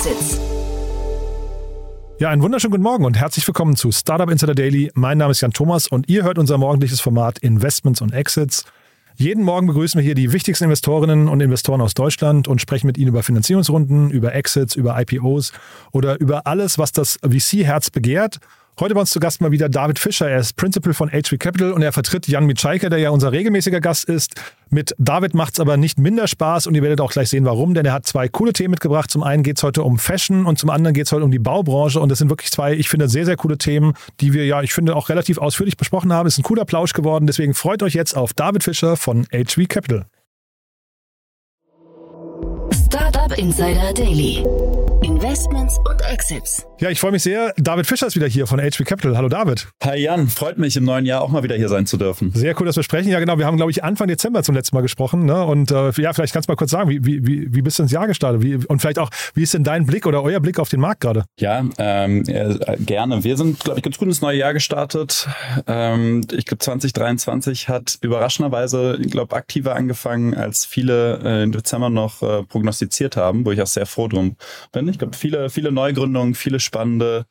Exits. Ja, einen wunderschönen guten Morgen und herzlich willkommen zu Startup Insider Daily. Mein Name ist Jan Thomas und ihr hört unser morgendliches Format Investments und Exits. Jeden Morgen begrüßen wir hier die wichtigsten Investorinnen und Investoren aus Deutschland und sprechen mit ihnen über Finanzierungsrunden, über Exits, über IPOs oder über alles, was das VC-Herz begehrt. Heute bei uns zu Gast mal wieder David Fischer. Er ist Principal von HV Capital und er vertritt Jan Mitschaiker, der ja unser regelmäßiger Gast ist. Mit David macht es aber nicht minder Spaß und ihr werdet auch gleich sehen, warum, denn er hat zwei coole Themen mitgebracht. Zum einen geht es heute um Fashion und zum anderen geht es heute um die Baubranche und das sind wirklich zwei, ich finde, sehr, sehr coole Themen, die wir ja, ich finde, auch relativ ausführlich besprochen haben. Ist ein cooler Plausch geworden, deswegen freut euch jetzt auf David Fischer von HV Capital. Startup Insider Daily. Investments und Exits. Ja, ich freue mich sehr. David Fischer ist wieder hier von HV Capital. Hallo David. Hi Jan, freut mich im neuen Jahr auch mal wieder hier sein zu dürfen. Sehr cool, dass wir sprechen. Ja, genau. Wir haben, glaube ich, Anfang Dezember zum letzten Mal gesprochen. Ne? Und äh, ja, vielleicht kannst du mal kurz sagen, wie, wie, wie bist du ins Jahr gestartet? Wie, und vielleicht auch, wie ist denn dein Blick oder euer Blick auf den Markt gerade? Ja, ähm, äh, gerne. Wir sind, glaube ich, ganz gut ins neue Jahr gestartet. Ähm, ich glaube, 2023 hat überraschenderweise, ich glaube, aktiver angefangen, als viele äh, im Dezember noch äh, prognostiziert haben, wo ich auch sehr froh drum bin. Ich glaube, viele, viele Neugründungen, viele spannende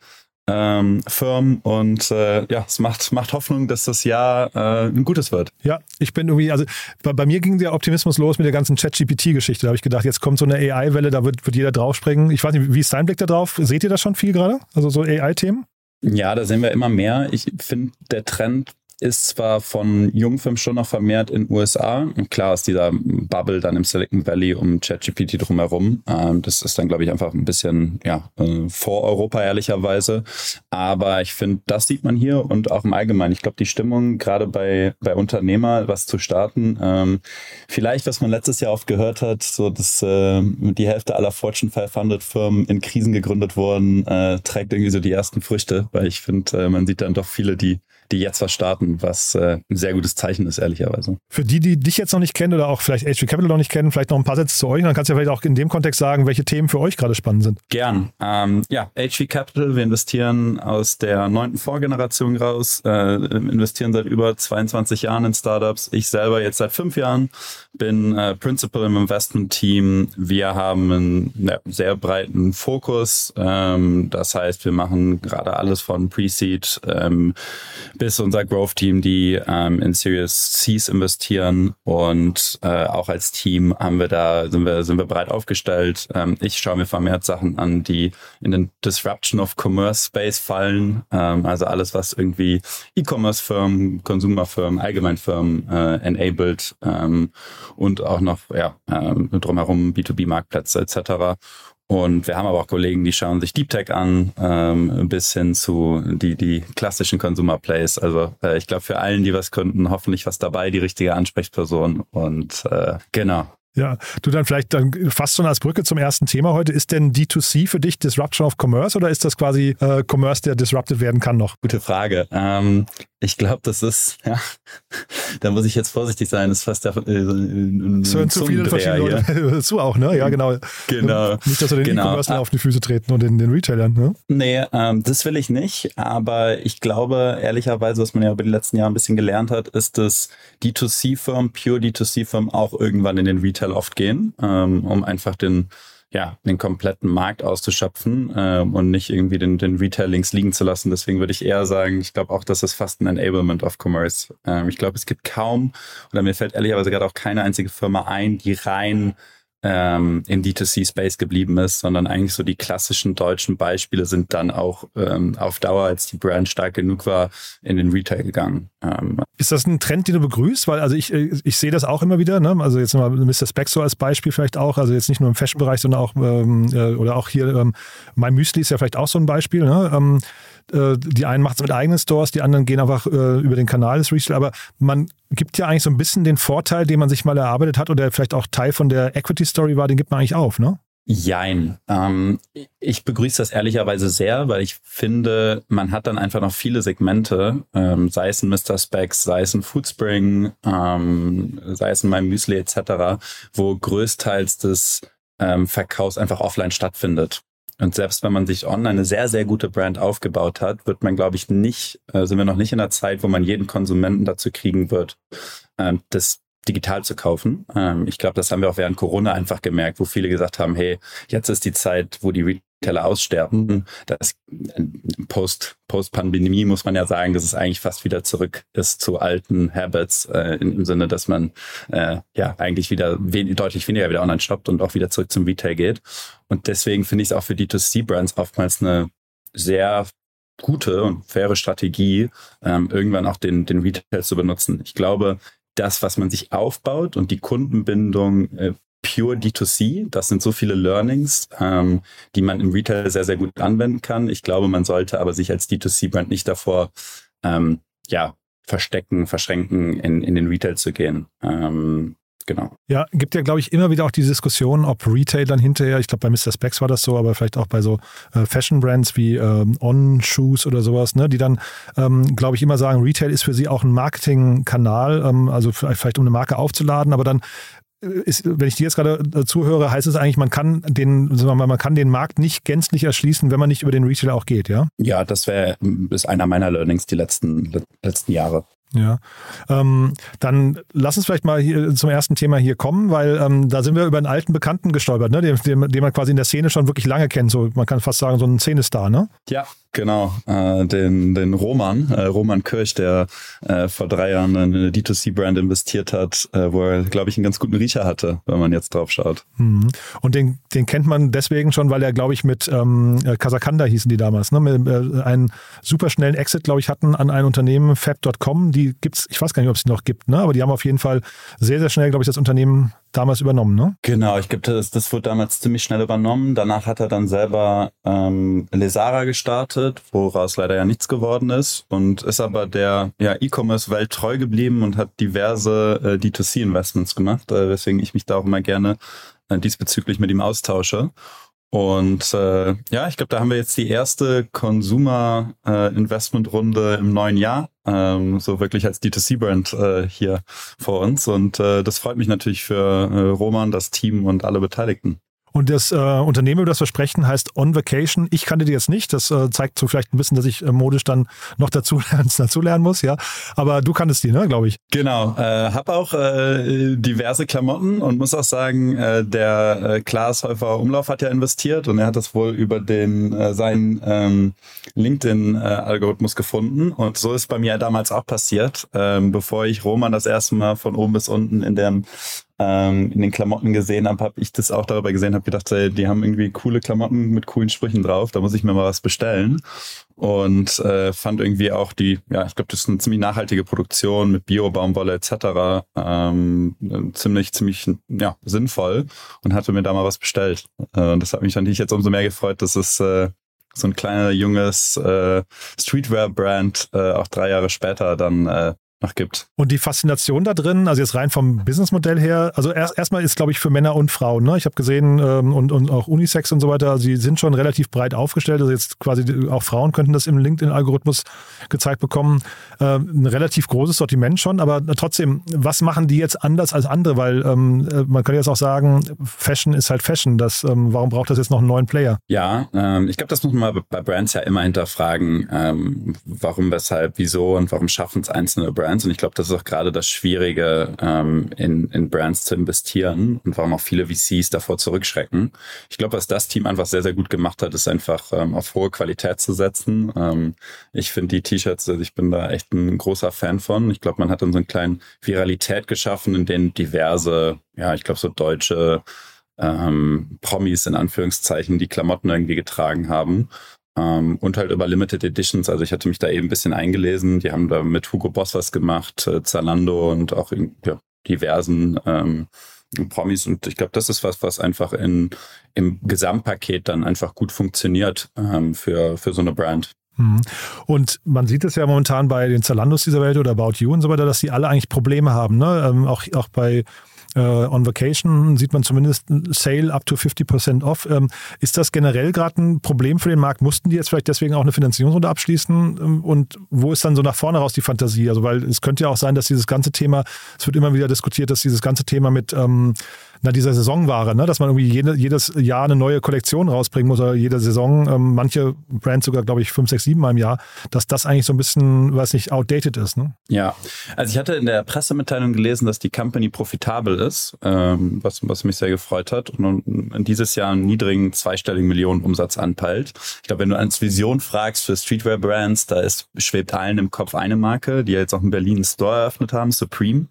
ähm, Firmen und äh, ja, es macht, macht Hoffnung, dass das Jahr äh, ein gutes wird. Ja, ich bin irgendwie, also bei, bei mir ging der Optimismus los mit der ganzen Chat-GPT-Geschichte. Da habe ich gedacht, jetzt kommt so eine AI-Welle, da wird, wird jeder draufspringen. Ich weiß nicht, wie ist dein Blick da drauf? Seht ihr das schon viel gerade? Also so AI-Themen? Ja, da sehen wir immer mehr. Ich finde, der Trend ist zwar von Jungfirmen schon noch vermehrt in USA. Und klar ist dieser Bubble dann im Silicon Valley um ChatGPT drumherum. Ähm, das ist dann, glaube ich, einfach ein bisschen ja, äh, vor Europa, ehrlicherweise. Aber ich finde, das sieht man hier und auch im Allgemeinen. Ich glaube, die Stimmung gerade bei, bei Unternehmer, was zu starten, ähm, vielleicht, was man letztes Jahr oft gehört hat, so dass äh, die Hälfte aller Fortune 500 Firmen in Krisen gegründet wurden, äh, trägt irgendwie so die ersten Früchte, weil ich finde, äh, man sieht dann doch viele, die die jetzt was starten, was äh, ein sehr gutes Zeichen ist, ehrlicherweise. Für die, die dich jetzt noch nicht kennen oder auch vielleicht HV Capital noch nicht kennen, vielleicht noch ein paar Sätze zu euch. dann kannst du ja vielleicht auch in dem Kontext sagen, welche Themen für euch gerade spannend sind. Gern. Ähm, ja, HV Capital, wir investieren aus der neunten Vorgeneration raus, äh, investieren seit über 22 Jahren in Startups. Ich selber jetzt seit fünf Jahren bin äh, Principal im Investment Team. Wir haben einen ja, sehr breiten Fokus. Ähm, das heißt, wir machen gerade alles von Pre-Seed ähm, bis unser Growth-Team, die ähm, in Series Cs investieren und äh, auch als Team haben wir da sind wir sind wir breit aufgestellt. Ähm, ich schaue mir vermehrt Sachen an, die in den Disruption of Commerce Space fallen, ähm, also alles was irgendwie E-Commerce-Firmen, Consumer-Firmen, Allgemeinfirmen äh, enabled ähm, und auch noch ja äh, drumherum B2B-Marktplätze etc. Und wir haben aber auch Kollegen, die schauen sich Deep Tech an, ähm, bis hin zu die, die klassischen Consumer Plays. Also äh, ich glaube, für allen, die was gründen, hoffentlich was dabei, die richtige Ansprechperson. Und äh, genau. Ja, du dann vielleicht dann fast schon als Brücke zum ersten Thema heute. Ist denn D2C für dich Disruption of Commerce oder ist das quasi äh, Commerce, der disrupted werden kann noch? Gute Frage. Ähm, ich glaube, das ist, ja, da muss ich jetzt vorsichtig sein, das ist fast der, äh, ein, das hören zu viele verschiedene Leute zu auch, ne? Ja, genau. Genau. Nicht, dass wir den genau. E-Commerce auf die Füße treten und den, den Retailern, ne? Nee, ähm, das will ich nicht, aber ich glaube, ehrlicherweise, was man ja über die letzten Jahre ein bisschen gelernt hat, ist, dass D2C-Firmen, pure D2C-Firmen auch irgendwann in den Retail oft gehen, ähm, um einfach den ja, den kompletten Markt auszuschöpfen ähm, und nicht irgendwie den, den Retailings liegen zu lassen. Deswegen würde ich eher sagen, ich glaube auch, das ist fast ein Enablement of Commerce. Ähm, ich glaube, es gibt kaum, oder mir fällt ehrlicherweise gerade auch keine einzige Firma ein, die rein ähm, im D2C-Space geblieben ist, sondern eigentlich so die klassischen deutschen Beispiele sind dann auch ähm, auf Dauer, als die Brand stark genug war, in den Retail gegangen. Ähm. Ist das ein Trend, den du begrüßt? Weil also ich, ich sehe das auch immer wieder, ne? also jetzt mal Mr. Speck so als Beispiel vielleicht auch, also jetzt nicht nur im Fashion-Bereich, sondern auch ähm, äh, oder auch hier, ähm, mein Müsli ist ja vielleicht auch so ein Beispiel, ne? Ähm, äh, die einen machen es mit eigenen Stores, die anderen gehen einfach äh, über den Kanal des Retail. Aber man gibt ja eigentlich so ein bisschen den Vorteil, den man sich mal erarbeitet hat oder vielleicht auch Teil von der Equity Story war, den gibt man eigentlich auf, ne? Jein. Ähm, ich begrüße das ehrlicherweise sehr, weil ich finde, man hat dann einfach noch viele Segmente, ähm, sei es ein Mr. Specs, sei es ein Foodspring, ähm, sei es ein My Müsli etc., wo größtenteils des ähm, Verkaufs einfach offline stattfindet. Und selbst wenn man sich online eine sehr, sehr gute Brand aufgebaut hat, wird man, glaube ich, nicht, äh, sind wir noch nicht in der Zeit, wo man jeden Konsumenten dazu kriegen wird, ähm, das digital zu kaufen. Ähm, ich glaube, das haben wir auch während Corona einfach gemerkt, wo viele gesagt haben, hey, jetzt ist die Zeit, wo die Retailer aussterben. Das Post, Post-Pandemie muss man ja sagen, dass es eigentlich fast wieder zurück ist zu alten Habits, äh, im Sinne, dass man äh, ja eigentlich wieder wen deutlich weniger wieder online shoppt und auch wieder zurück zum Retail geht. Und deswegen finde ich es auch für D2C-Brands oftmals eine sehr gute und faire Strategie, ähm, irgendwann auch den, den Retail zu benutzen. Ich glaube, das, was man sich aufbaut und die Kundenbindung äh, pure D2C, das sind so viele Learnings, ähm, die man im Retail sehr, sehr gut anwenden kann. Ich glaube, man sollte aber sich als D2C-Brand nicht davor ähm, ja, verstecken, verschränken, in, in den Retail zu gehen. Ähm, genau. Ja, gibt ja, glaube ich, immer wieder auch die Diskussion, ob Retail dann hinterher, ich glaube bei Mr. Specs war das so, aber vielleicht auch bei so äh, Fashion-Brands wie ähm, On Shoes oder sowas, ne, die dann, ähm, glaube ich, immer sagen, Retail ist für sie auch ein Marketingkanal, ähm, also vielleicht um eine Marke aufzuladen, aber dann äh, ist, wenn ich dir jetzt gerade äh, zuhöre, heißt es eigentlich, man kann den, man kann den Markt nicht gänzlich erschließen, wenn man nicht über den Retail auch geht, ja? Ja, das wäre ist einer meiner Learnings die letzten letzten Jahre. Ja, ähm, dann lass uns vielleicht mal hier zum ersten Thema hier kommen, weil ähm, da sind wir über einen alten Bekannten gestolpert, ne? den, den, den, man quasi in der Szene schon wirklich lange kennt. So, man kann fast sagen, so ein Szenestar, ne? Ja, genau. Äh, den, den Roman, äh, Roman Kirch, der äh, vor drei Jahren in eine D2C-Brand investiert hat, äh, wo er, glaube ich, einen ganz guten Riecher hatte, wenn man jetzt drauf schaut. Mhm. Und den, den kennt man deswegen schon, weil er, glaube ich, mit ähm, Kasakanda hießen die damals, ne? Mit, äh, einen super schnellen Exit, glaube ich, hatten an ein Unternehmen, fab.com, die gibt's, ich weiß gar nicht, ob es die noch gibt, ne? aber die haben auf jeden Fall sehr, sehr schnell, glaube ich, das Unternehmen damals übernommen, ne? Genau, ich glaube, das, das wurde damals ziemlich schnell übernommen. Danach hat er dann selber ähm, Lesara gestartet, woraus leider ja nichts geworden ist und ist aber der ja, E-Commerce-Welt treu geblieben und hat diverse äh, D2C-Investments gemacht, äh, weswegen ich mich da auch immer gerne äh, diesbezüglich mit ihm austausche. Und äh, ja, ich glaube, da haben wir jetzt die erste Consumer-Investment-Runde äh, im neuen Jahr, ähm, so wirklich als D2C-Brand äh, hier vor uns. Und äh, das freut mich natürlich für äh, Roman, das Team und alle Beteiligten. Und das äh, Unternehmen, über das wir sprechen, heißt On Vacation. Ich kannte die jetzt nicht. Das äh, zeigt so vielleicht ein bisschen, dass ich äh, modisch dann noch dazu, dazu lernen muss, ja. Aber du kanntest die, ne, glaube ich. Genau. Äh, hab auch äh, diverse Klamotten und muss auch sagen, äh, der äh, Klaas Häufer Umlauf hat ja investiert und er hat das wohl über den äh, seinen ähm, LinkedIn-Algorithmus gefunden. Und so ist bei mir damals auch passiert, ähm, bevor ich Roman das erste Mal von oben bis unten in dem ähm, in den Klamotten gesehen habe, habe ich das auch darüber gesehen, habe gedacht, ey, die haben irgendwie coole Klamotten mit coolen Sprüchen drauf, da muss ich mir mal was bestellen. Und äh, fand irgendwie auch die, ja, ich glaube, das ist eine ziemlich nachhaltige Produktion mit Bio-Baumwolle etc. Ähm, ziemlich, ziemlich ja, sinnvoll und hatte mir da mal was bestellt. Äh, das hat mich natürlich jetzt umso mehr gefreut, dass es äh, so ein kleiner junges äh, Streetwear-Brand äh, auch drei Jahre später dann äh, noch gibt. Und die Faszination da drin, also jetzt rein vom Businessmodell her, also erst, erstmal ist, glaube ich, für Männer und Frauen, ne? Ich habe gesehen, ähm, und, und auch Unisex und so weiter, also sie sind schon relativ breit aufgestellt. Also jetzt quasi auch Frauen könnten das im LinkedIn-Algorithmus gezeigt bekommen. Ähm, ein relativ großes Sortiment schon, aber trotzdem, was machen die jetzt anders als andere? Weil ähm, äh, man könnte jetzt auch sagen, Fashion ist halt Fashion. Das, ähm, warum braucht das jetzt noch einen neuen Player? Ja, ähm, ich glaube, das muss man bei Brands ja immer hinterfragen. Ähm, warum, weshalb, wieso und warum schaffen es einzelne Brands? Brands. Und ich glaube, das ist auch gerade das Schwierige, ähm, in, in Brands zu investieren und warum auch viele VCs davor zurückschrecken. Ich glaube, was das Team einfach sehr, sehr gut gemacht hat, ist einfach ähm, auf hohe Qualität zu setzen. Ähm, ich finde die T-Shirts, also ich bin da echt ein großer Fan von. Ich glaube, man hat dann so einen kleinen Viralität geschaffen, in denen diverse, ja, ich glaube, so deutsche ähm, Promis in Anführungszeichen die Klamotten irgendwie getragen haben. Ähm, und halt über Limited Editions. Also ich hatte mich da eben ein bisschen eingelesen. Die haben da mit Hugo Boss was gemacht, äh, Zalando und auch in ja, diversen ähm, Promis. Und ich glaube, das ist was, was einfach in, im Gesamtpaket dann einfach gut funktioniert ähm, für, für so eine Brand. Mhm. Und man sieht es ja momentan bei den Zalandos dieser Welt oder About You und so weiter, dass die alle eigentlich Probleme haben. Ne? Ähm, auch, auch bei äh, On Vacation sieht man zumindest Sale up to 50% off. Ähm, ist das generell gerade ein Problem für den Markt? Mussten die jetzt vielleicht deswegen auch eine Finanzierungsrunde abschließen? Ähm, und wo ist dann so nach vorne raus die Fantasie? Also, weil es könnte ja auch sein, dass dieses ganze Thema, es wird immer wieder diskutiert, dass dieses ganze Thema mit ähm, na, dieser Saisonware, ne? dass man irgendwie jede, jedes Jahr eine neue Kollektion rausbringen muss oder jede Saison, ähm, manche Brands sogar, glaube ich, fünf, sechs, sieben Mal im Jahr, dass das eigentlich so ein bisschen, weiß nicht, outdated ist. Ne? Ja, also ich hatte in der Pressemitteilung gelesen, dass die Company profitabel ist, ähm, was, was mich sehr gefreut hat und dieses Jahr einen niedrigen zweistelligen Millionen anpeilt. Ich glaube, wenn du als Vision fragst für Streetwear-Brands, da ist, schwebt allen im Kopf eine Marke, die jetzt auch in Berlin einen Store eröffnet haben, Supreme.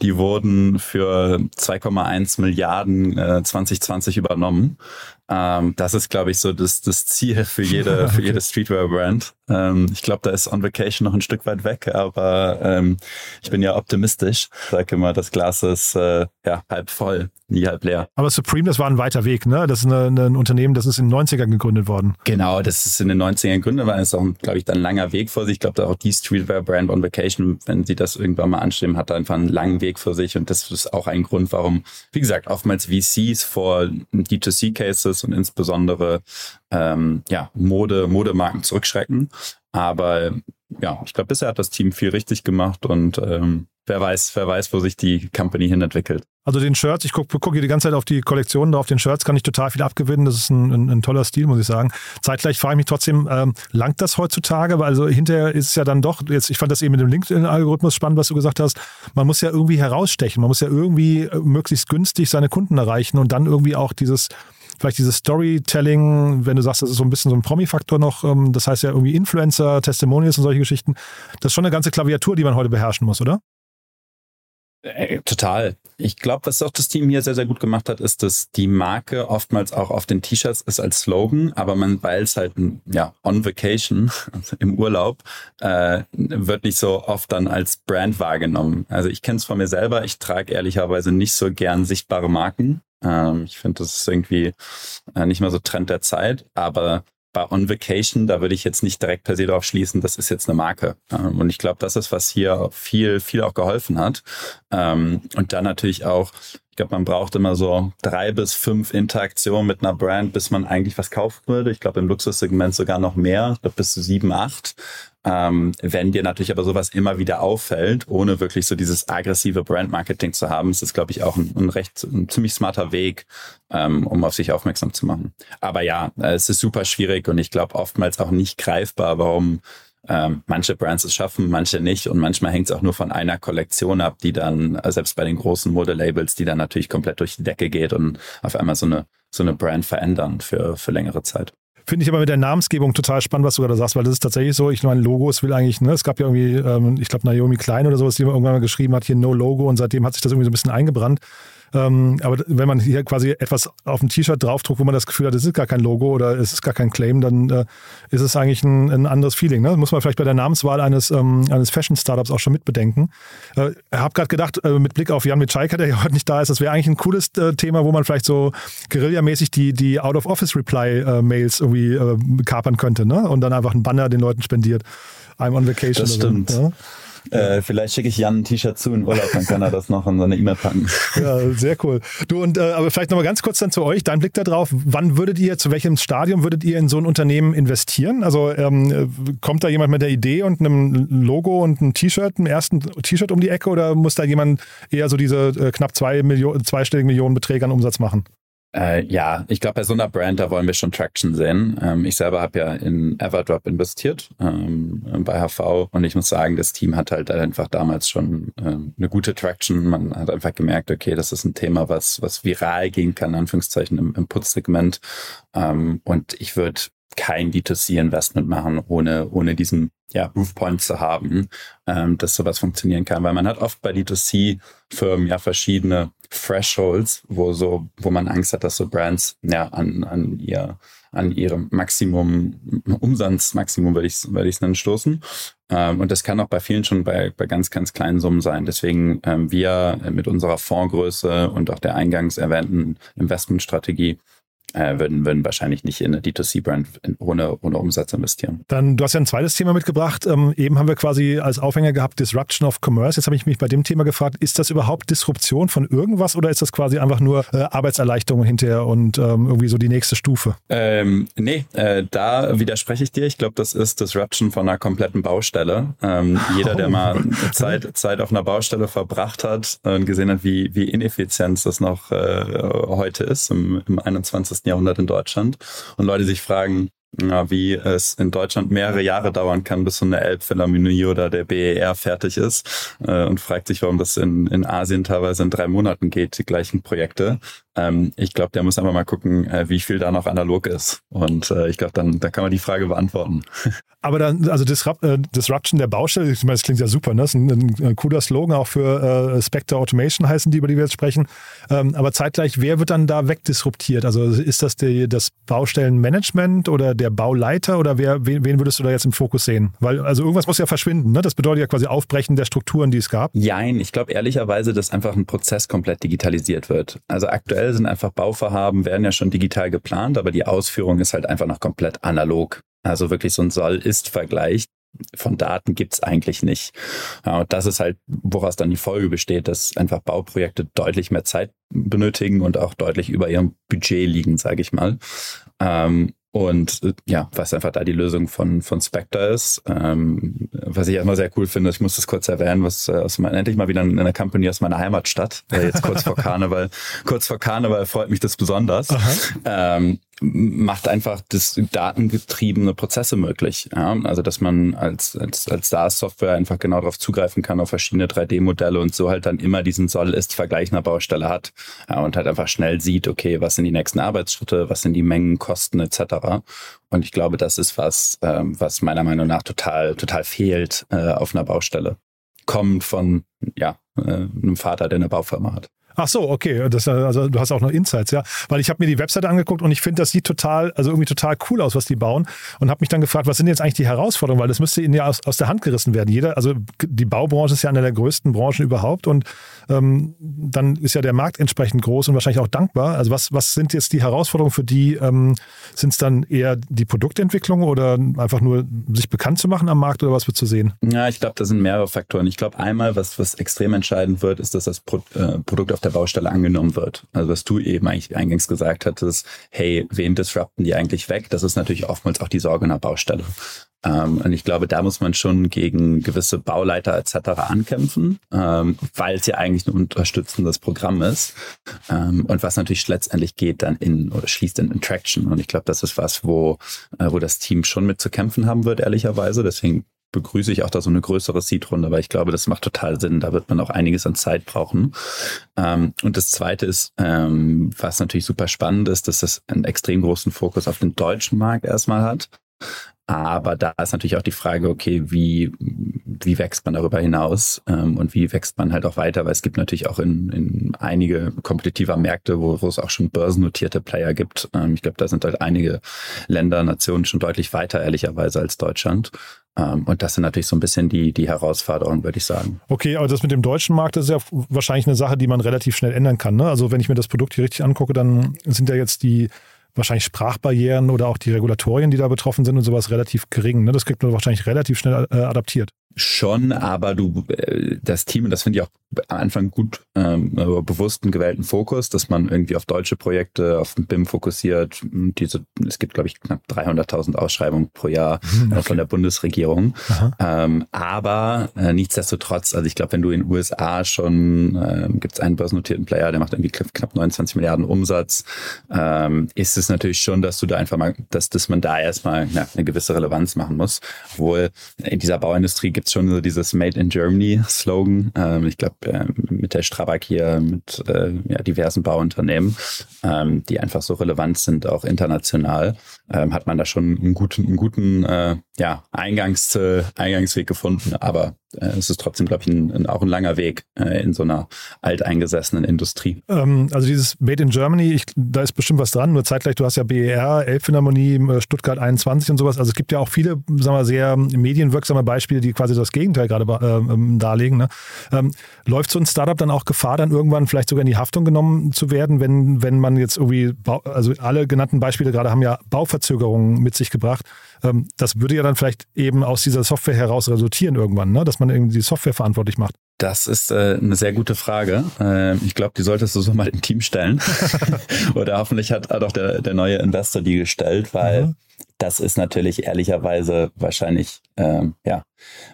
Die wurden für 2,1 Milliarden äh, 2020 übernommen. Ähm, das ist, glaube ich, so das, das Ziel für jede, für jede Streetwear-Brand. Ähm, ich glaube, da ist On Vacation noch ein Stück weit weg, aber ähm, ich bin ja optimistisch. Ich sage immer, das Glas ist äh, ja halb voll, nie halb leer. Aber Supreme, das war ein weiter Weg, ne? Das ist eine, ein Unternehmen, das ist in den 90ern gegründet worden. Genau, das ist in den 90ern gegründet worden. Das ist auch, glaube ich, dann ein langer Weg vor sich. Ich glaube, da auch die Streetwear-Brand On Vacation, wenn sie das irgendwann mal anstreben, hat da einfach einen langen Weg vor sich. Und das ist auch ein Grund, warum, wie gesagt, oftmals VCs vor D2C-Cases und insbesondere ähm, ja, Mode, Modemarken zurückschrecken. Aber ja, ich glaube, bisher hat das Team viel richtig gemacht und ähm, wer weiß, wer weiß, wo sich die Company hin entwickelt. Also den Shirts, ich gucke guck hier die ganze Zeit auf die Kollektionen drauf, den Shirts kann ich total viel abgewinnen. Das ist ein, ein, ein toller Stil, muss ich sagen. Zeitgleich frage ich mich trotzdem, ähm, langt das heutzutage? Weil also hinterher ist es ja dann doch, jetzt, ich fand das eben mit dem LinkedIn-Algorithmus spannend, was du gesagt hast. Man muss ja irgendwie herausstechen, man muss ja irgendwie äh, möglichst günstig seine Kunden erreichen und dann irgendwie auch dieses vielleicht dieses Storytelling, wenn du sagst, das ist so ein bisschen so ein Promi-Faktor noch, ähm, das heißt ja irgendwie Influencer, Testimonials und solche Geschichten, das ist schon eine ganze Klaviatur, die man heute beherrschen muss, oder? Äh, total. Ich glaube, was auch das Team hier sehr, sehr gut gemacht hat, ist, dass die Marke oftmals auch auf den T-Shirts ist als Slogan, aber man, weil es halt ja on vacation also im Urlaub, äh, wird nicht so oft dann als Brand wahrgenommen. Also ich kenne es von mir selber. Ich trage ehrlicherweise nicht so gern sichtbare Marken. Ähm, ich finde, das ist irgendwie äh, nicht mehr so Trend der Zeit, aber bei On Vacation, da würde ich jetzt nicht direkt per se darauf schließen, das ist jetzt eine Marke. Ähm, und ich glaube, das ist, was hier viel, viel auch geholfen hat. Ähm, und dann natürlich auch, ich glaube, man braucht immer so drei bis fünf Interaktionen mit einer Brand, bis man eigentlich was kaufen würde. Ich glaube, im Luxussegment sogar noch mehr, bis zu sieben, acht. Ähm, wenn dir natürlich aber sowas immer wieder auffällt, ohne wirklich so dieses aggressive Brand-Marketing zu haben, ist das, glaube ich, auch ein, ein recht, ein ziemlich smarter Weg, ähm, um auf sich aufmerksam zu machen. Aber ja, es ist super schwierig und ich glaube oftmals auch nicht greifbar, warum ähm, manche Brands es schaffen, manche nicht und manchmal hängt es auch nur von einer Kollektion ab, die dann, äh, selbst bei den großen Modelabels, die dann natürlich komplett durch die Decke geht und auf einmal so eine, so eine Brand verändern für, für längere Zeit. Finde ich aber mit der Namensgebung total spannend, was du gerade sagst, weil das ist tatsächlich so, ich meine, Logos will eigentlich, ne, es gab ja irgendwie, ähm, ich glaube, Naomi Klein oder sowas, die irgendwann mal geschrieben hat, hier No Logo und seitdem hat sich das irgendwie so ein bisschen eingebrannt. Ähm, aber wenn man hier quasi etwas auf ein T-Shirt draufdruckt, wo man das Gefühl hat, es ist gar kein Logo oder es ist gar kein Claim, dann äh, ist es eigentlich ein, ein anderes Feeling. Ne? muss man vielleicht bei der Namenswahl eines, ähm, eines Fashion-Startups auch schon mitbedenken. Äh, ich äh, habe gerade gedacht, äh, mit Blick auf Jan Mitschaiker, der ja heute nicht da ist, das wäre eigentlich ein cooles äh, Thema, wo man vielleicht so guerillamäßig die, die Out-of-Office-Reply-Mails irgendwie äh, kapern könnte ne? und dann einfach einen Banner den Leuten spendiert. I'm on vacation. Das stimmt. So, ja? Äh, vielleicht schicke ich Jan ein T-Shirt zu in Urlaub, dann kann er das noch in seine E-Mail packen. Ja, sehr cool. Du und äh, aber vielleicht nochmal ganz kurz dann zu euch, dein Blick darauf. Wann würdet ihr, zu welchem Stadium würdet ihr in so ein Unternehmen investieren? Also ähm, kommt da jemand mit der Idee und einem Logo und einem T-Shirt, einem ersten T-Shirt um die Ecke oder muss da jemand eher so diese äh, knapp zwei Millionen, zweistelligen Millionen Beträge an Umsatz machen? Äh, ja, ich glaube, bei so einer Brand, da wollen wir schon Traction sehen. Ähm, ich selber habe ja in Everdrop investiert ähm, bei HV und ich muss sagen, das Team hat halt einfach damals schon ähm, eine gute Traction. Man hat einfach gemerkt, okay, das ist ein Thema, was, was viral gehen kann, Anführungszeichen im, im Putzsegment. Ähm, und ich würde kein D2C-Investment machen, ohne, ohne diesen ja, Proofpoint zu haben, ähm, dass sowas funktionieren kann. Weil man hat oft bei D2C-Firmen ja verschiedene Thresholds, wo so, wo man Angst hat, dass so Brands ja an, an ihr an ihrem Maximum, Umsatzmaximum würde ich es würde nennen, stoßen. Ähm, und das kann auch bei vielen schon bei, bei ganz, ganz kleinen Summen sein. Deswegen ähm, wir mit unserer Fondsgröße und auch der eingangs erwähnten Investmentstrategie äh, würden, würden wahrscheinlich nicht in eine D2C-Brand ohne, ohne Umsatz investieren. Dann, du hast ja ein zweites Thema mitgebracht. Ähm, eben haben wir quasi als Aufhänger gehabt Disruption of Commerce. Jetzt habe ich mich bei dem Thema gefragt, ist das überhaupt Disruption von irgendwas oder ist das quasi einfach nur äh, Arbeitserleichterung hinterher und ähm, irgendwie so die nächste Stufe? Ähm, nee, äh, da widerspreche ich dir. Ich glaube, das ist Disruption von einer kompletten Baustelle. Ähm, jeder, der mal oh. Zeit, Zeit auf einer Baustelle verbracht hat und gesehen hat, wie, wie ineffizient das noch äh, heute ist im, im 21. Jahrhundert in Deutschland und Leute sich fragen, ja, wie es in Deutschland mehrere Jahre dauern kann, bis so eine Elbphilharmonie oder der BER fertig ist äh, und fragt sich, warum das in, in Asien teilweise in drei Monaten geht, die gleichen Projekte. Ähm, ich glaube, der muss einfach mal gucken, äh, wie viel da noch analog ist. Und äh, ich glaube, dann da kann man die Frage beantworten. Aber dann, also Disrupt, äh, Disruption der Baustelle, ich meine, das klingt ja super, ne? Das ist ein, ein, ein cooler Slogan auch für äh, Spectre Automation heißen die, über die wir jetzt sprechen. Ähm, aber zeitgleich, wer wird dann da wegdisruptiert? Also ist das die, das Baustellenmanagement oder der Bauleiter oder wer, wen, wen, würdest du da jetzt im Fokus sehen? Weil also irgendwas muss ja verschwinden, ne? Das bedeutet ja quasi Aufbrechen der Strukturen, die es gab. Jein, ich glaube ehrlicherweise, dass einfach ein Prozess komplett digitalisiert wird. Also aktuell aktuell sind einfach Bauvorhaben, werden ja schon digital geplant, aber die Ausführung ist halt einfach noch komplett analog. Also wirklich so ein Soll-Ist-Vergleich von Daten gibt's eigentlich nicht. Und das ist halt, woraus dann die Folge besteht, dass einfach Bauprojekte deutlich mehr Zeit benötigen und auch deutlich über ihrem Budget liegen, sage ich mal. Ähm, und äh, ja, was einfach da die Lösung von, von Spectre ist. Ähm, was ich immer sehr cool finde, ich muss das kurz erwähnen, was äh, aus meiner, endlich mal wieder in einer Company aus meiner Heimatstadt, äh, jetzt kurz vor Karneval. kurz vor Karneval freut mich das besonders. Ähm, macht einfach das datengetriebene Prozesse möglich. Ja? Also dass man als, als, als SaaS-Software einfach genau darauf zugreifen kann, auf verschiedene 3D-Modelle und so halt dann immer diesen Soll-Ist-Vergleich einer Baustelle hat ja, und halt einfach schnell sieht, okay, was sind die nächsten Arbeitsschritte, was sind die Mengen, Kosten etc. Und ich glaube, das ist was, ähm, was meiner Meinung nach total, total fehlt äh, auf einer Baustelle. Kommt von ja, äh, einem Vater, der eine Baufirma hat. Ach so, okay. Das, also du hast auch noch Insights, ja. Weil ich habe mir die Webseite angeguckt und ich finde, das sieht total, also irgendwie total cool aus, was die bauen. Und habe mich dann gefragt, was sind jetzt eigentlich die Herausforderungen? Weil das müsste ihnen ja aus, aus der Hand gerissen werden. Jeder, also die Baubranche ist ja eine der größten Branchen überhaupt und ähm, dann ist ja der Markt entsprechend groß und wahrscheinlich auch dankbar. Also was, was sind jetzt die Herausforderungen für die? Ähm, sind es dann eher die Produktentwicklung oder einfach nur sich bekannt zu machen am Markt oder was wird zu sehen? Ja, ich glaube, da sind mehrere Faktoren. Ich glaube, einmal, was, was extrem entscheidend wird, ist, dass das Pro äh, Produkt auf der Baustelle angenommen wird. Also was du eben eigentlich eingangs gesagt hattest, hey, wen disrupten die eigentlich weg? Das ist natürlich oftmals auch die Sorge nach Baustelle. Ähm, und ich glaube, da muss man schon gegen gewisse Bauleiter etc. ankämpfen, ähm, weil es ja eigentlich ein unterstützendes Programm ist. Ähm, und was natürlich letztendlich geht dann in oder schließt in Traction. Und ich glaube, das ist was, wo, äh, wo das Team schon mit zu kämpfen haben wird, ehrlicherweise. Deswegen begrüße ich auch da so eine größere Seed-Runde, weil ich glaube, das macht total Sinn. Da wird man auch einiges an Zeit brauchen. Ähm, und das Zweite ist, ähm, was natürlich super spannend ist, dass das einen extrem großen Fokus auf den deutschen Markt erstmal hat. Aber da ist natürlich auch die Frage, okay, wie, wie wächst man darüber hinaus ähm, und wie wächst man halt auch weiter, weil es gibt natürlich auch in, in einige kompetitiver Märkte, wo, wo es auch schon börsennotierte Player gibt. Ähm, ich glaube, da sind halt einige Länder, Nationen schon deutlich weiter, ehrlicherweise, als Deutschland. Ähm, und das sind natürlich so ein bisschen die, die Herausforderungen, würde ich sagen. Okay, aber das mit dem deutschen Markt ist ja wahrscheinlich eine Sache, die man relativ schnell ändern kann. Ne? Also wenn ich mir das Produkt hier richtig angucke, dann sind ja jetzt die wahrscheinlich Sprachbarrieren oder auch die Regulatorien, die da betroffen sind und sowas relativ gering. Ne? Das kriegt man wahrscheinlich relativ schnell äh, adaptiert. Schon, aber du, äh, das Team, und das finde ich auch am Anfang gut, ähm, bewussten gewählten Fokus, dass man irgendwie auf deutsche Projekte, auf den BIM fokussiert. Diese, es gibt, glaube ich, knapp 300.000 Ausschreibungen pro Jahr mhm, okay. von der Bundesregierung. Ähm, aber äh, nichtsdestotrotz, also ich glaube, wenn du in den USA schon, äh, gibt es einen börsennotierten Player, der macht irgendwie knapp 29 Milliarden Umsatz, ähm, ist es natürlich schon, dass du da einfach mal, dass, dass man da erstmal ja, eine gewisse Relevanz machen muss. Obwohl in dieser Bauindustrie gibt es schon so dieses Made in Germany Slogan. Ähm, ich glaube, äh, mit der Strabag hier, mit äh, ja, diversen Bauunternehmen, ähm, die einfach so relevant sind, auch international, ähm, hat man da schon einen guten, einen guten äh, ja, Eingangs, Eingangsweg gefunden. Aber es ist trotzdem, glaube ich, ein, ein, auch ein langer Weg äh, in so einer alteingesessenen Industrie. Ähm, also dieses Made in Germany, ich, da ist bestimmt was dran. Nur zeitgleich, du hast ja BER, Elbphilharmonie, äh, Stuttgart 21 und sowas. Also es gibt ja auch viele, sagen wir, sehr medienwirksame Beispiele, die quasi das Gegenteil gerade äh, ähm, darlegen. Ne? Ähm, läuft so ein Startup dann auch Gefahr, dann irgendwann vielleicht sogar in die Haftung genommen zu werden, wenn, wenn man jetzt irgendwie, also alle genannten Beispiele gerade haben ja Bauverzögerungen mit sich gebracht. Ähm, das würde ja dann vielleicht eben aus dieser Software heraus resultieren irgendwann, ne? dass man irgendwie die Software verantwortlich macht. Das ist äh, eine sehr gute Frage. Äh, ich glaube, die solltest du so mal im Team stellen. Oder hoffentlich hat, hat auch der, der neue Investor die gestellt, weil mhm. das ist natürlich ehrlicherweise wahrscheinlich ähm, ja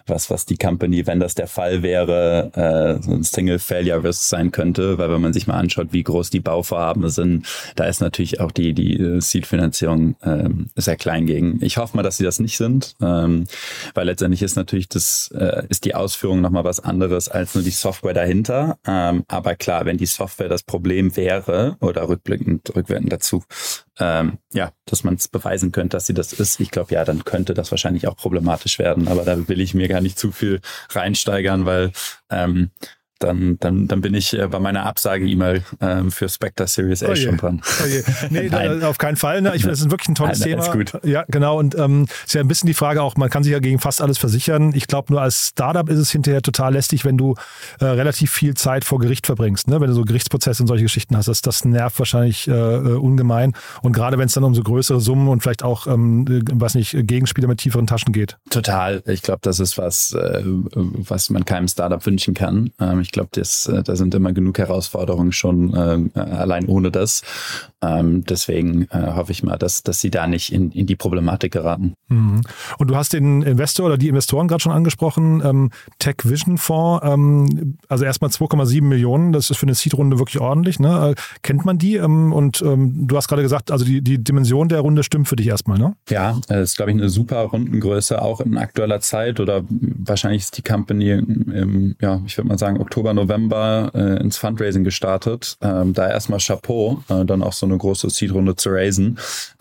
was, was die Company, wenn das der Fall wäre, äh, so ein Single Failure Risk sein könnte, weil wenn man sich mal anschaut, wie groß die Bauvorhaben sind, da ist natürlich auch die, die äh, Seed-Finanzierung ähm, sehr klein gegen. Ich hoffe mal, dass sie das nicht sind, ähm, weil letztendlich ist natürlich das, äh, ist die Ausführung nochmal was anderes als nur die Software dahinter. Ähm, aber klar, wenn die Software das Problem wäre oder rückblickend, rückwirkend dazu, ähm, ja, dass man es beweisen könnte, dass sie das ist, ich glaube, ja, dann könnte das wahrscheinlich auch problematisch werden. Aber da will ich mir gar nicht zu viel reinsteigern, weil ähm, dann, dann, dann bin ich äh, bei meiner Absage-E-Mail ähm, für Spectre Series A oh schon dran. Oh je. Nee, da, auf keinen Fall. Ne? Ich finde, das ist wirklich ein tolles Nein, Thema. Gut. Ja, genau. Und ähm, ist ja ein bisschen die Frage auch, man kann sich ja gegen fast alles versichern. Ich glaube, nur als Startup ist es hinterher total lästig, wenn du äh, relativ viel Zeit vor Gericht verbringst. Ne? Wenn du so Gerichtsprozesse und solche Geschichten hast. Das, das nervt wahrscheinlich äh, äh ungemein. Und gerade wenn es dann um so größere Summen und vielleicht auch, ähm, äh, was nicht, Gegenspieler mit tieferen Taschen geht. Total. Ich glaube, das ist was, äh, was man keinem Startup wünschen kann. Ähm, ich glaube, äh, da sind immer genug Herausforderungen schon äh, allein ohne das. Ähm, deswegen äh, hoffe ich mal, dass, dass sie da nicht in, in die Problematik geraten. Mhm. Und du hast den Investor oder die Investoren gerade schon angesprochen, ähm, Tech Vision Fonds, ähm, also erstmal 2,7 Millionen, das ist für eine Seed-Runde wirklich ordentlich. Ne? Äh, kennt man die? Ähm, und ähm, du hast gerade gesagt, also die, die Dimension der Runde stimmt für dich erstmal, ne? Ja, das ist, glaube ich, eine super Rundengröße, auch in aktueller Zeit oder wahrscheinlich ist die Company im, ja, ich würde mal sagen, Oktober, November äh, ins Fundraising gestartet. Ähm, da erstmal Chapeau, äh, dann auch so eine große Seed-Runde zu raisen.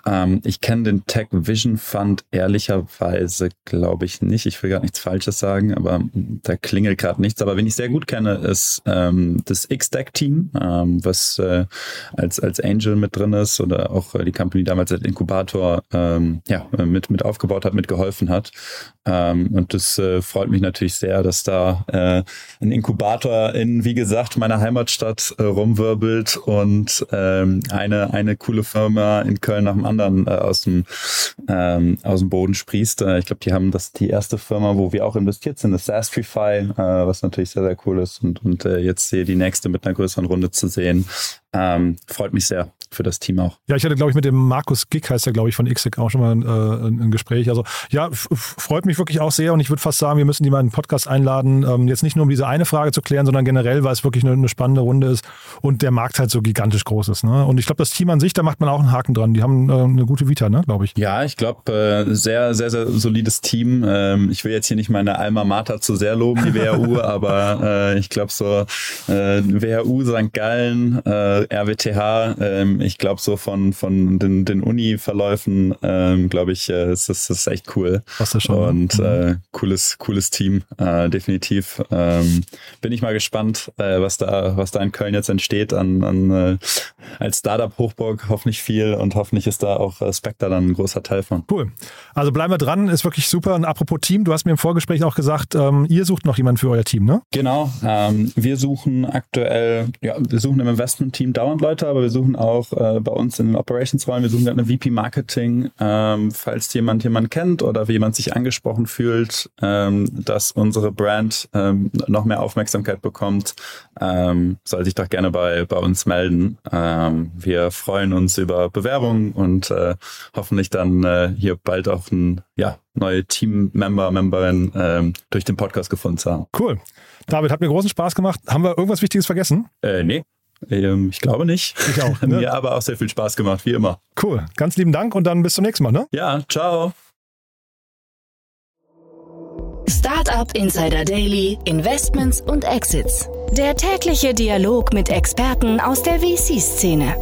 Ähm, ich kenne den Tech Vision Fund ehrlicherweise, glaube ich, nicht. Ich will gar nichts Falsches sagen, aber da klingelt gerade nichts. Aber wen ich sehr gut kenne, ist ähm, das X-Deck-Team, ähm, was äh, als, als Angel mit drin ist oder auch äh, die Company damals als Inkubator ähm, ja, mit, mit aufgebaut hat, mitgeholfen hat. Ähm, und das äh, freut mich natürlich sehr, dass da äh, ein Inkubator in, wie gesagt, meiner Heimatstadt äh, rumwirbelt und ähm, eine, eine coole Firma in Köln nach dem anderen äh, aus, dem, ähm, aus dem Boden sprießt. Äh, ich glaube, die haben das die erste Firma, wo wir auch investiert sind, das Sastrify, äh, was natürlich sehr, sehr cool ist. Und, und äh, jetzt hier die nächste mit einer größeren Runde zu sehen, ähm, freut mich sehr für das Team auch. Ja, ich hatte, glaube ich, mit dem Markus Gick, heißt er, glaube ich, von XIC auch schon mal äh, ein, ein Gespräch. Also ja, freut mich wirklich auch sehr und ich würde fast sagen, wir müssen die mal in den Podcast einladen. Ähm, jetzt nicht nur um diese eine Frage zu klären, sondern generell, weil es wirklich eine, eine spannende Runde ist und der Markt halt so gigantisch groß ist. Ne? Und ich glaube, das Team an sich, da macht man auch einen Haken dran. Die haben äh, eine gute Vita, ne, glaube ich. Ja, ich glaube, äh, sehr, sehr, sehr solides Team. Ähm, ich will jetzt hier nicht meine Alma Mater zu sehr loben, die WHU, aber äh, ich glaube so äh, WHU St. Gallen, äh, RWTH, ich glaube so von, von den, den Uni-Verläufen, ähm, glaube ich, äh, ist das ist echt cool. Was das schon. Und mhm. äh, cooles, cooles Team, äh, definitiv. Ähm, bin ich mal gespannt, äh, was da, was da in Köln jetzt entsteht an, an äh, als Startup Hochburg hoffentlich viel und hoffentlich ist da auch äh, Spectre dann ein großer Teil von. Cool. Also bleiben wir dran, ist wirklich super. Und apropos Team, du hast mir im Vorgespräch auch gesagt, ähm, ihr sucht noch jemanden für euer Team, ne? Genau. Ähm, wir suchen aktuell, ja, wir suchen im Investment-Team dauernd Leute, aber wir suchen auch äh, bei uns in den Operations-Rollen, wir suchen gerade eine VP Marketing, ähm, falls jemand jemand kennt oder jemand sich angesprochen fühlt, ähm, dass unsere Brand ähm, noch mehr Aufmerksamkeit bekommt, ähm, soll sich doch gerne bei, bei uns melden. Ähm, wir freuen uns über Bewerbungen und äh, hoffentlich dann äh, hier bald auch ein ja, neue Team-Member, Memberin ähm, durch den Podcast gefunden zu haben. Cool. David, hat mir großen Spaß gemacht. Haben wir irgendwas Wichtiges vergessen? Äh, nee. Ähm, ich glaube nicht. Ich auch. Ne? Mir aber auch sehr viel Spaß gemacht, wie immer. Cool. Ganz lieben Dank und dann bis zum nächsten Mal. Ne? Ja, ciao. Startup Insider Daily, Investments und Exits. Der tägliche Dialog mit Experten aus der VC-Szene.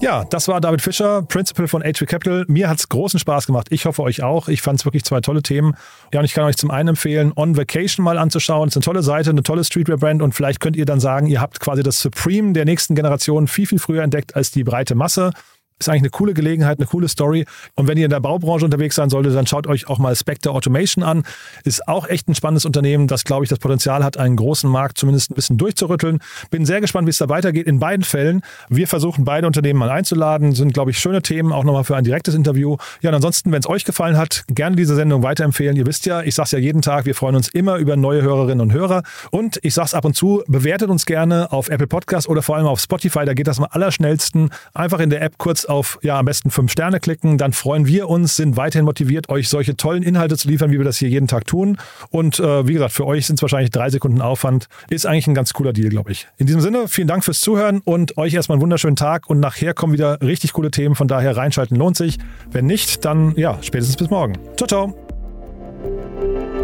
Ja, das war David Fischer, Principal von HV Capital. Mir hat es großen Spaß gemacht. Ich hoffe euch auch. Ich fand es wirklich zwei tolle Themen. Ja, und ich kann euch zum einen empfehlen, On Vacation mal anzuschauen. Es ist eine tolle Seite, eine tolle Streetwear-Brand und vielleicht könnt ihr dann sagen, ihr habt quasi das Supreme der nächsten Generation viel, viel früher entdeckt als die breite Masse. Ist eigentlich eine coole Gelegenheit, eine coole Story. Und wenn ihr in der Baubranche unterwegs sein solltet, dann schaut euch auch mal Spectre Automation an. Ist auch echt ein spannendes Unternehmen, das, glaube ich, das Potenzial hat, einen großen Markt zumindest ein bisschen durchzurütteln. Bin sehr gespannt, wie es da weitergeht in beiden Fällen. Wir versuchen beide Unternehmen mal einzuladen. Sind, glaube ich, schöne Themen, auch nochmal für ein direktes Interview. Ja, und ansonsten, wenn es euch gefallen hat, gerne diese Sendung weiterempfehlen. Ihr wisst ja, ich sage es ja jeden Tag, wir freuen uns immer über neue Hörerinnen und Hörer. Und ich sage es ab und zu, bewertet uns gerne auf Apple Podcast oder vor allem auf Spotify. Da geht das am allerschnellsten. Einfach in der App kurz auf, ja, am besten fünf Sterne klicken. Dann freuen wir uns, sind weiterhin motiviert, euch solche tollen Inhalte zu liefern, wie wir das hier jeden Tag tun. Und äh, wie gesagt, für euch sind es wahrscheinlich drei Sekunden Aufwand. Ist eigentlich ein ganz cooler Deal, glaube ich. In diesem Sinne, vielen Dank fürs Zuhören und euch erstmal einen wunderschönen Tag. Und nachher kommen wieder richtig coole Themen. Von daher reinschalten lohnt sich. Wenn nicht, dann ja, spätestens bis morgen. Ciao, ciao.